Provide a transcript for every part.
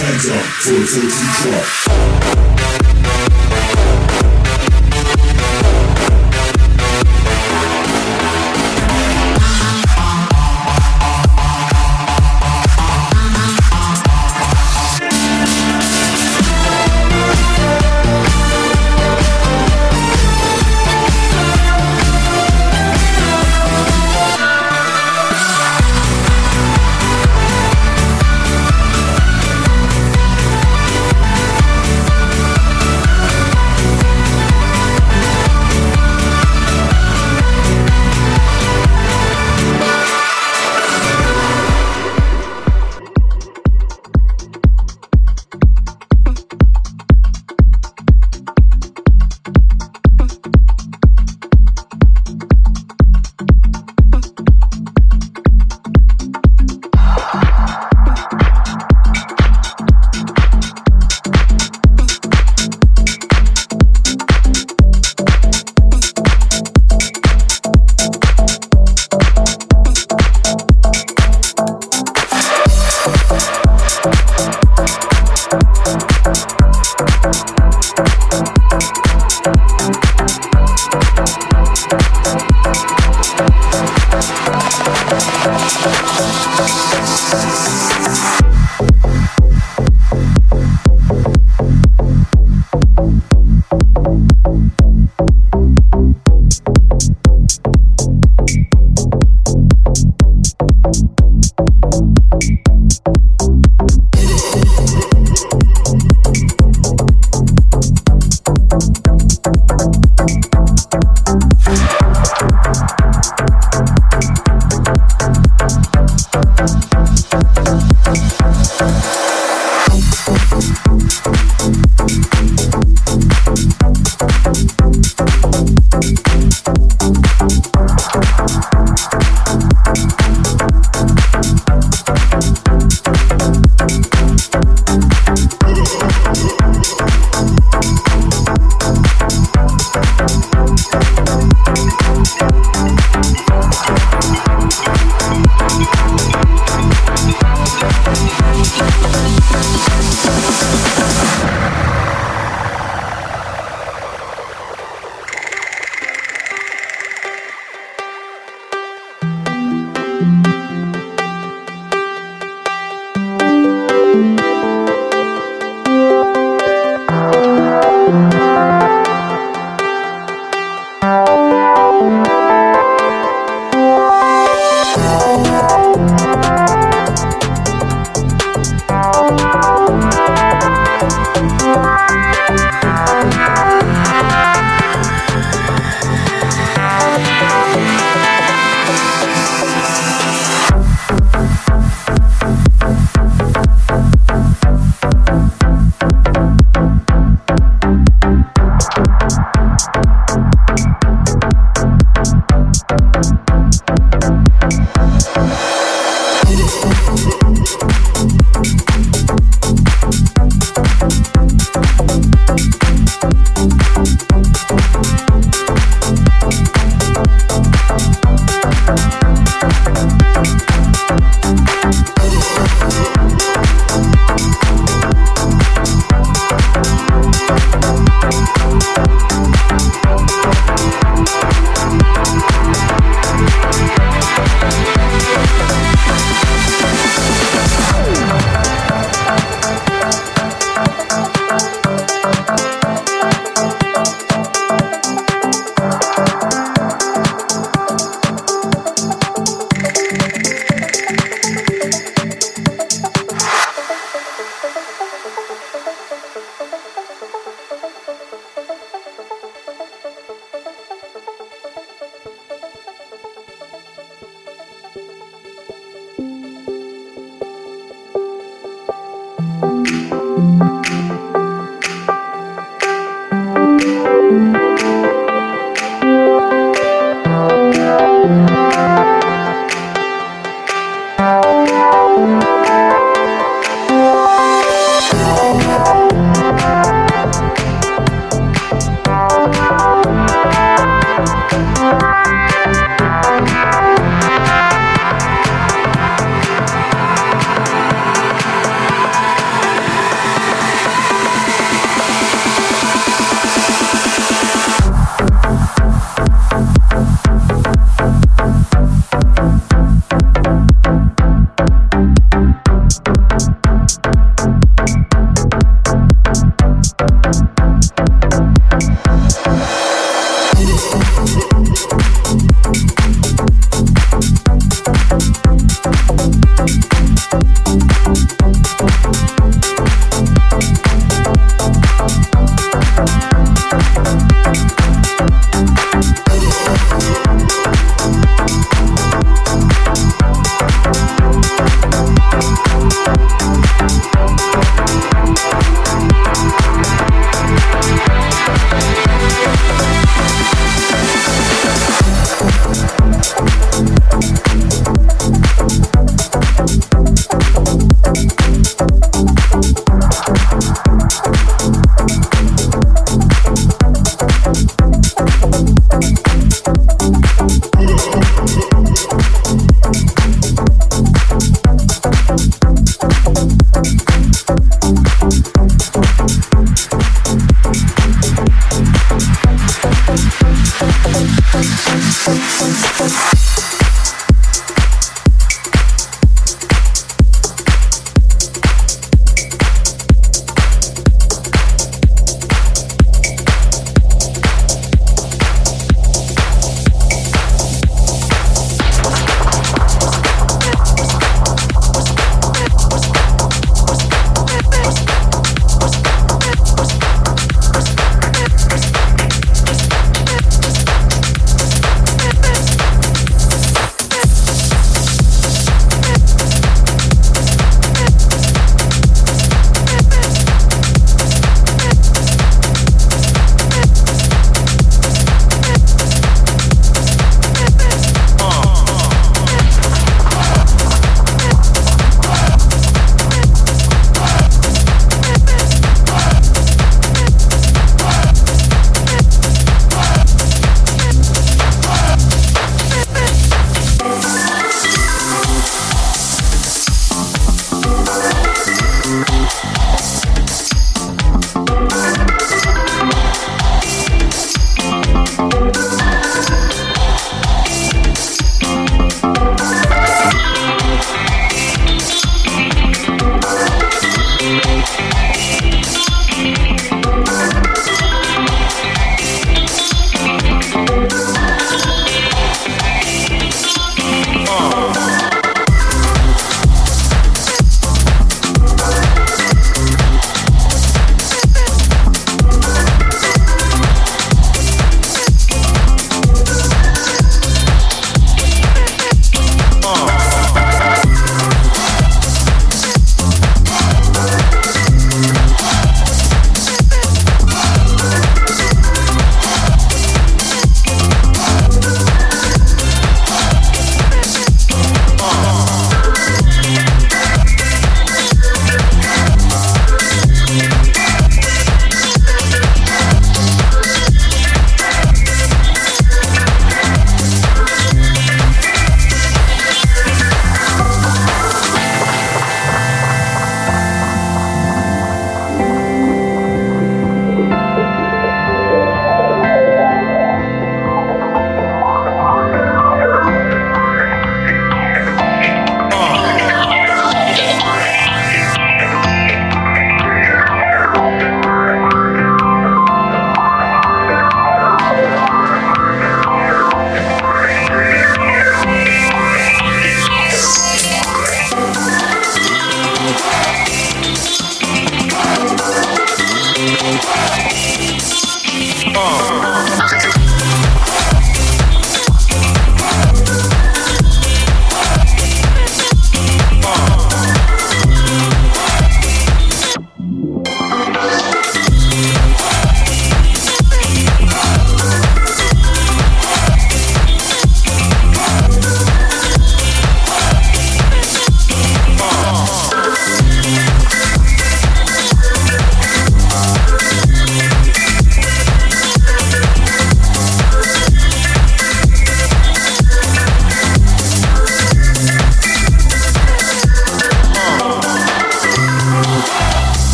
Hands up for the 14 drop.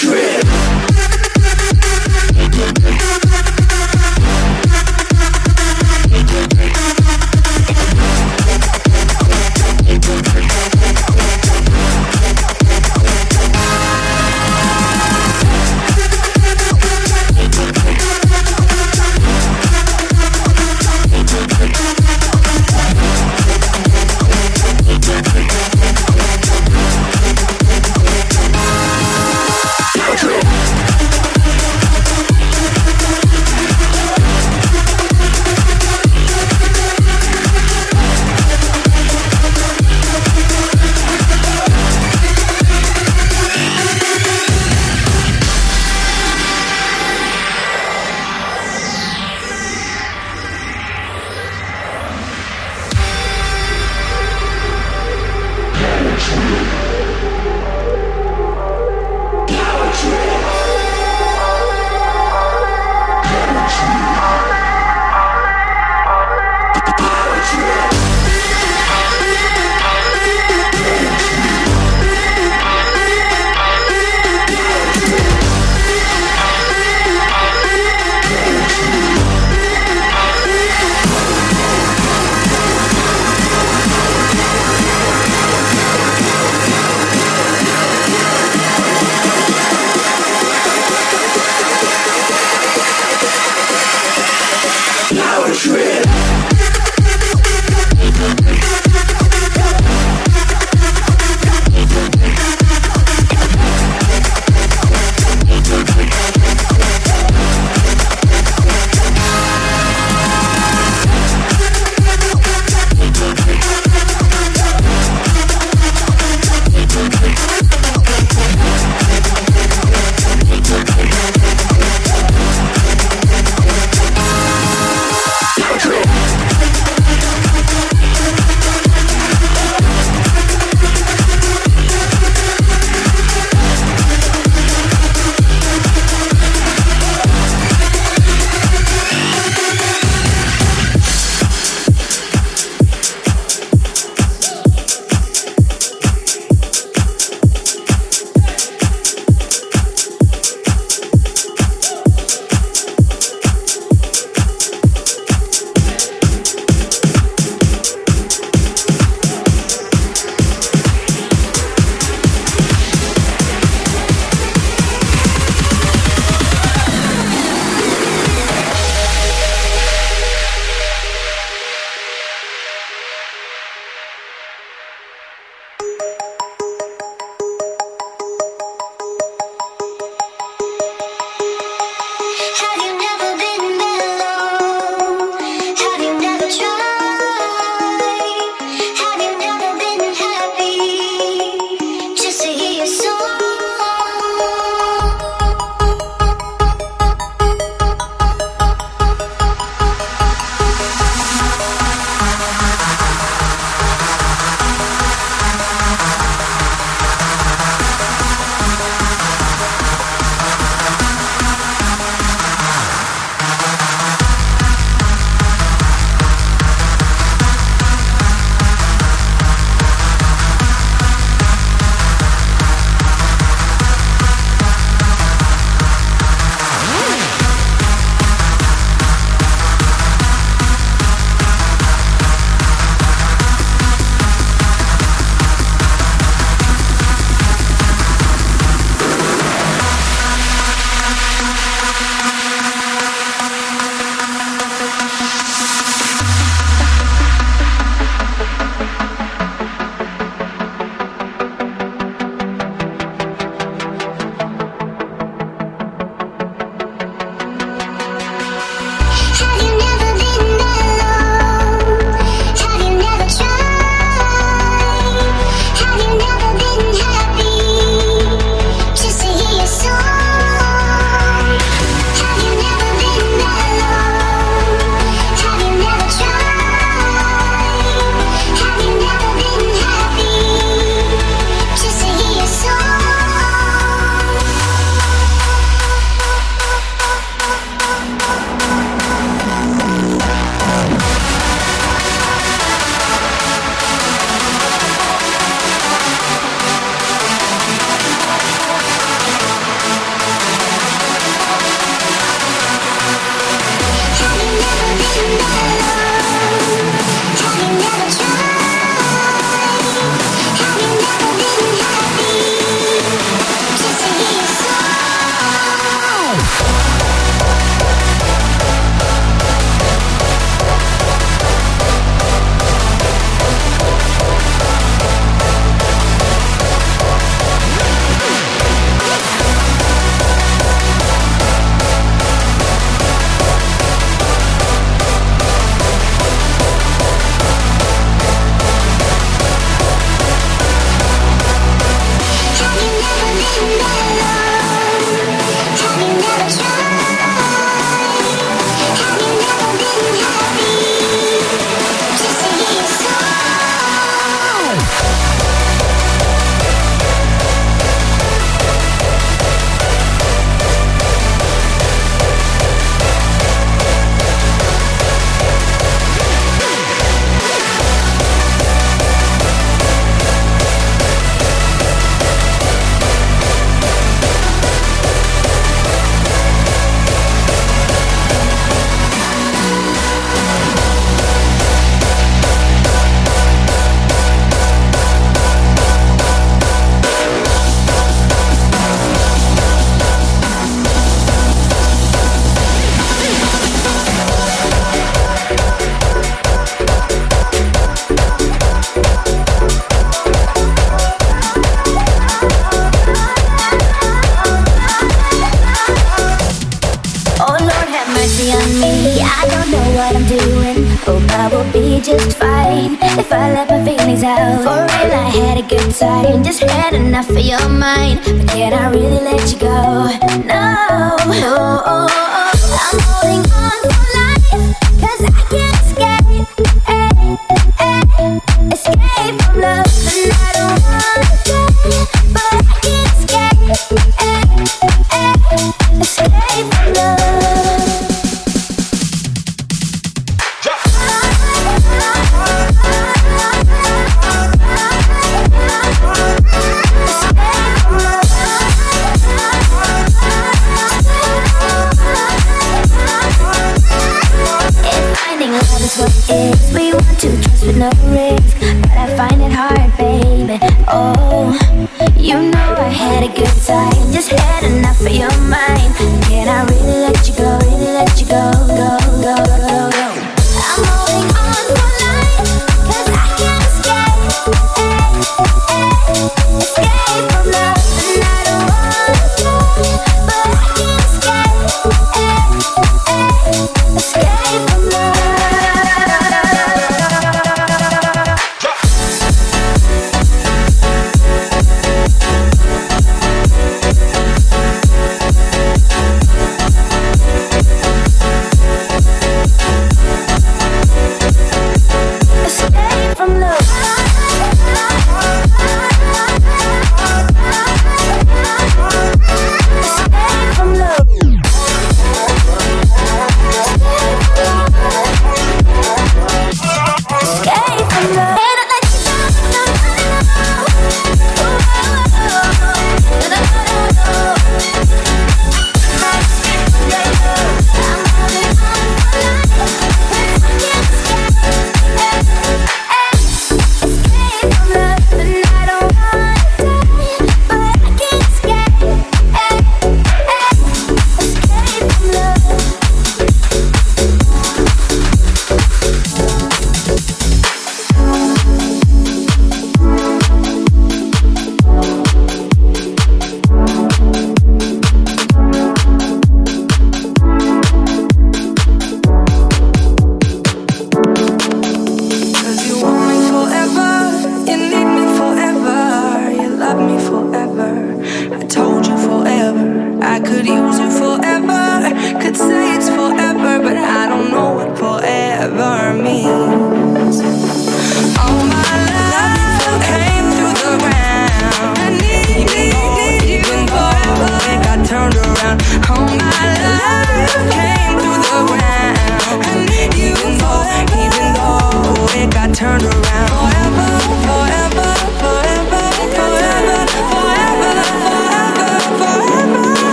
free.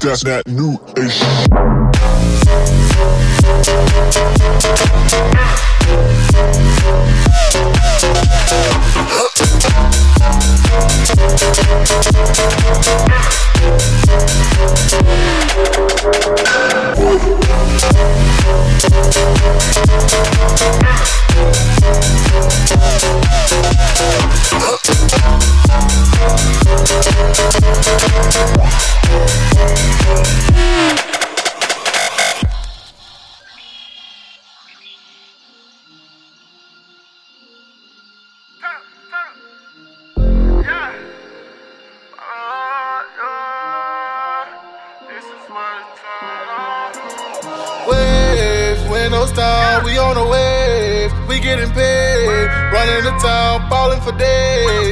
That's that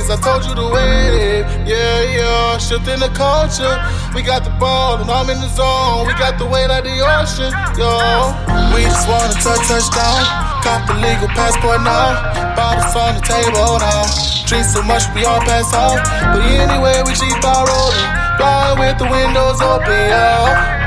I told you to wave, yeah, yeah. Shifting the culture, we got the ball and I'm in the zone. We got the weight of the ocean, yo. We just wanna touch touchdown, cop the legal passport now. Bottles on the table now. Drink so much we all pass out, but anyway we keep on rolling. Flying with the windows open, yeah.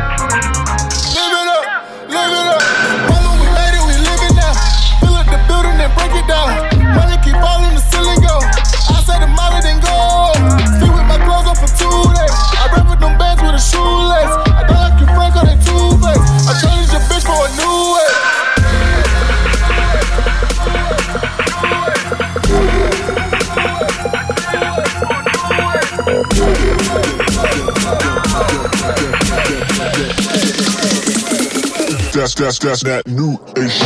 that's that's that's that new ish.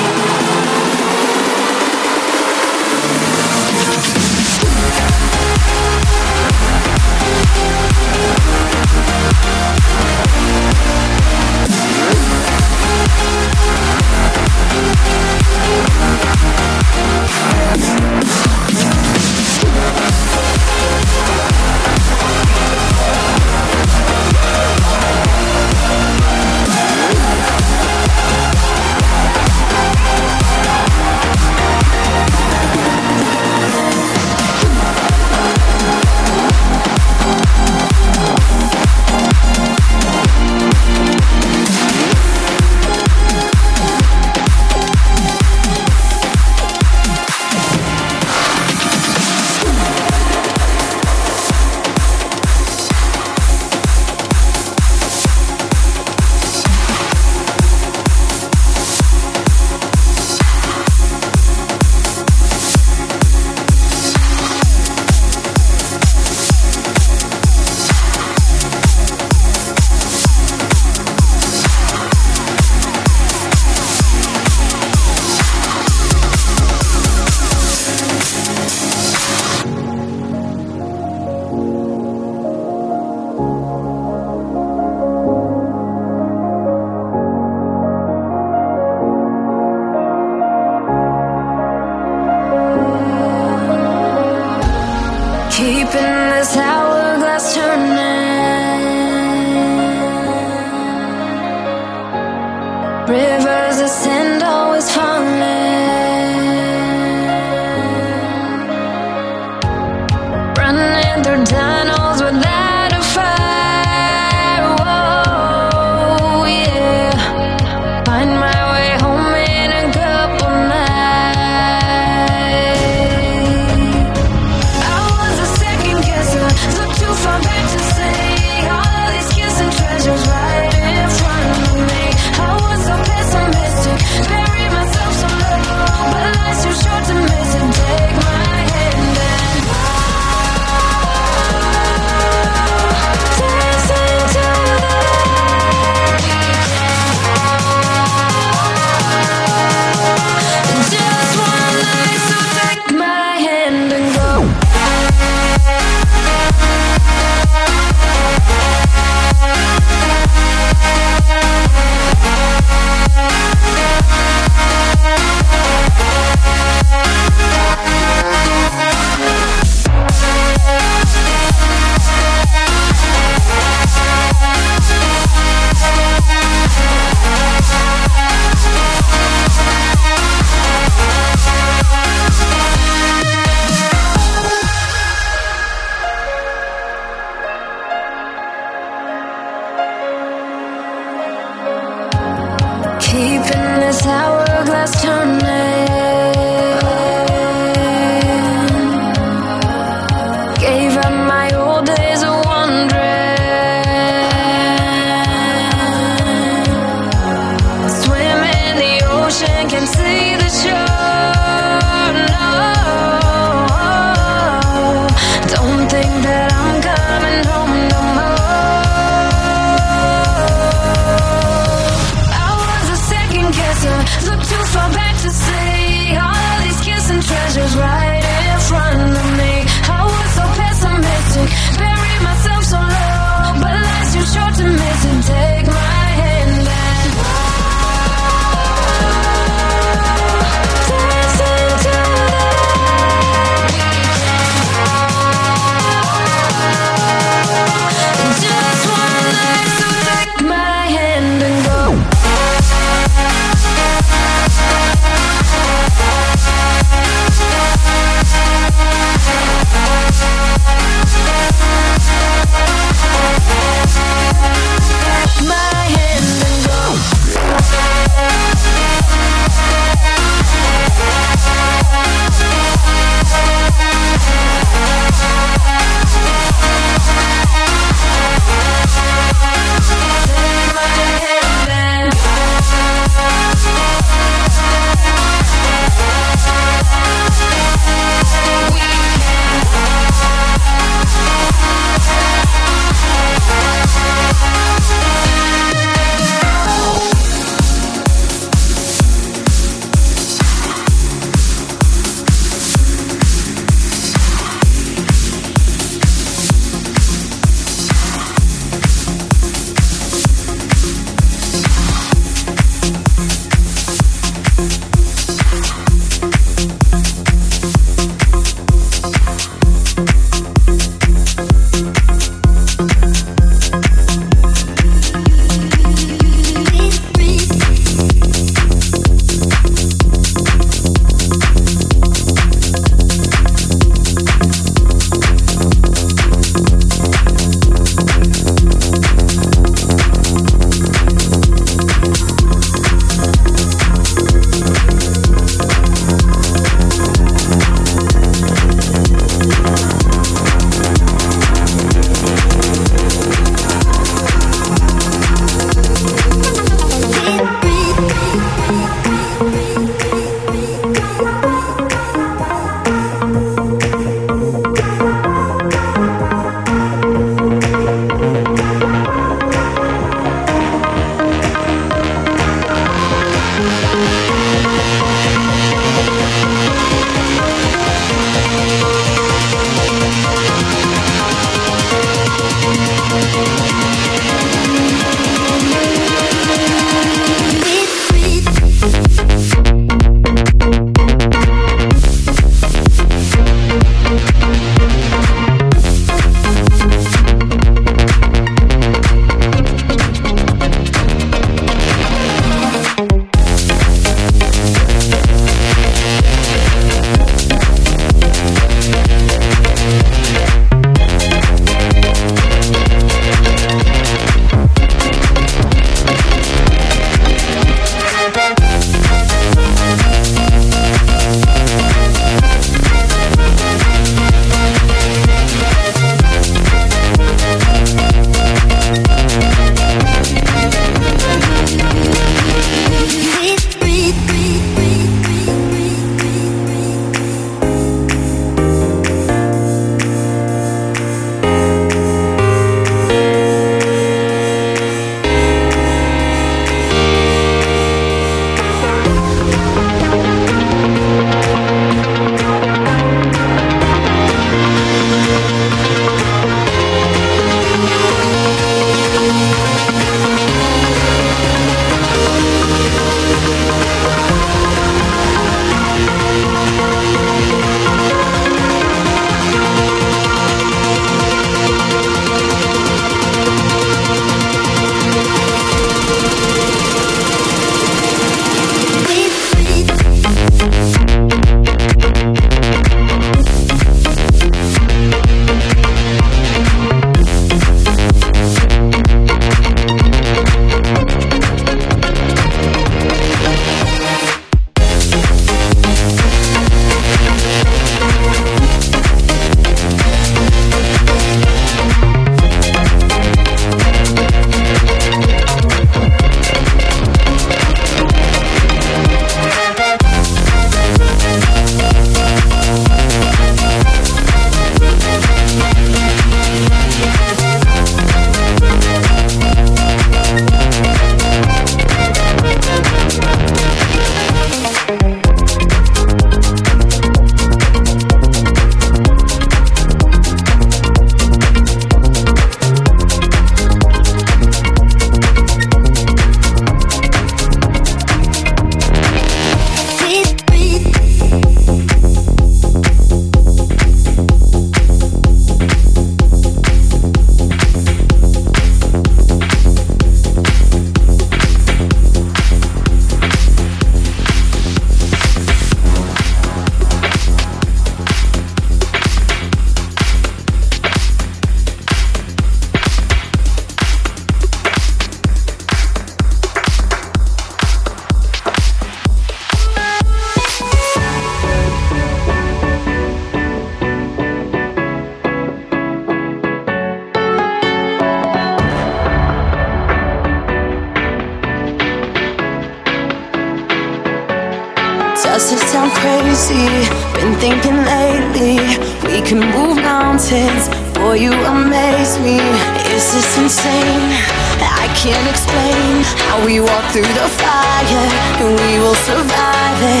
This is insane? I can't explain how we walk through the fire and we will survive it.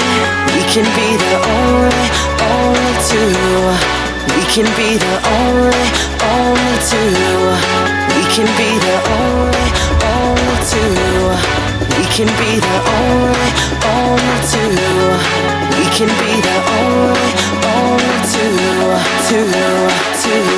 We can be the only, only two. We can be the only, only two. We can be the only, only two. We can be the only, only two. We can be the only, only two, two, two.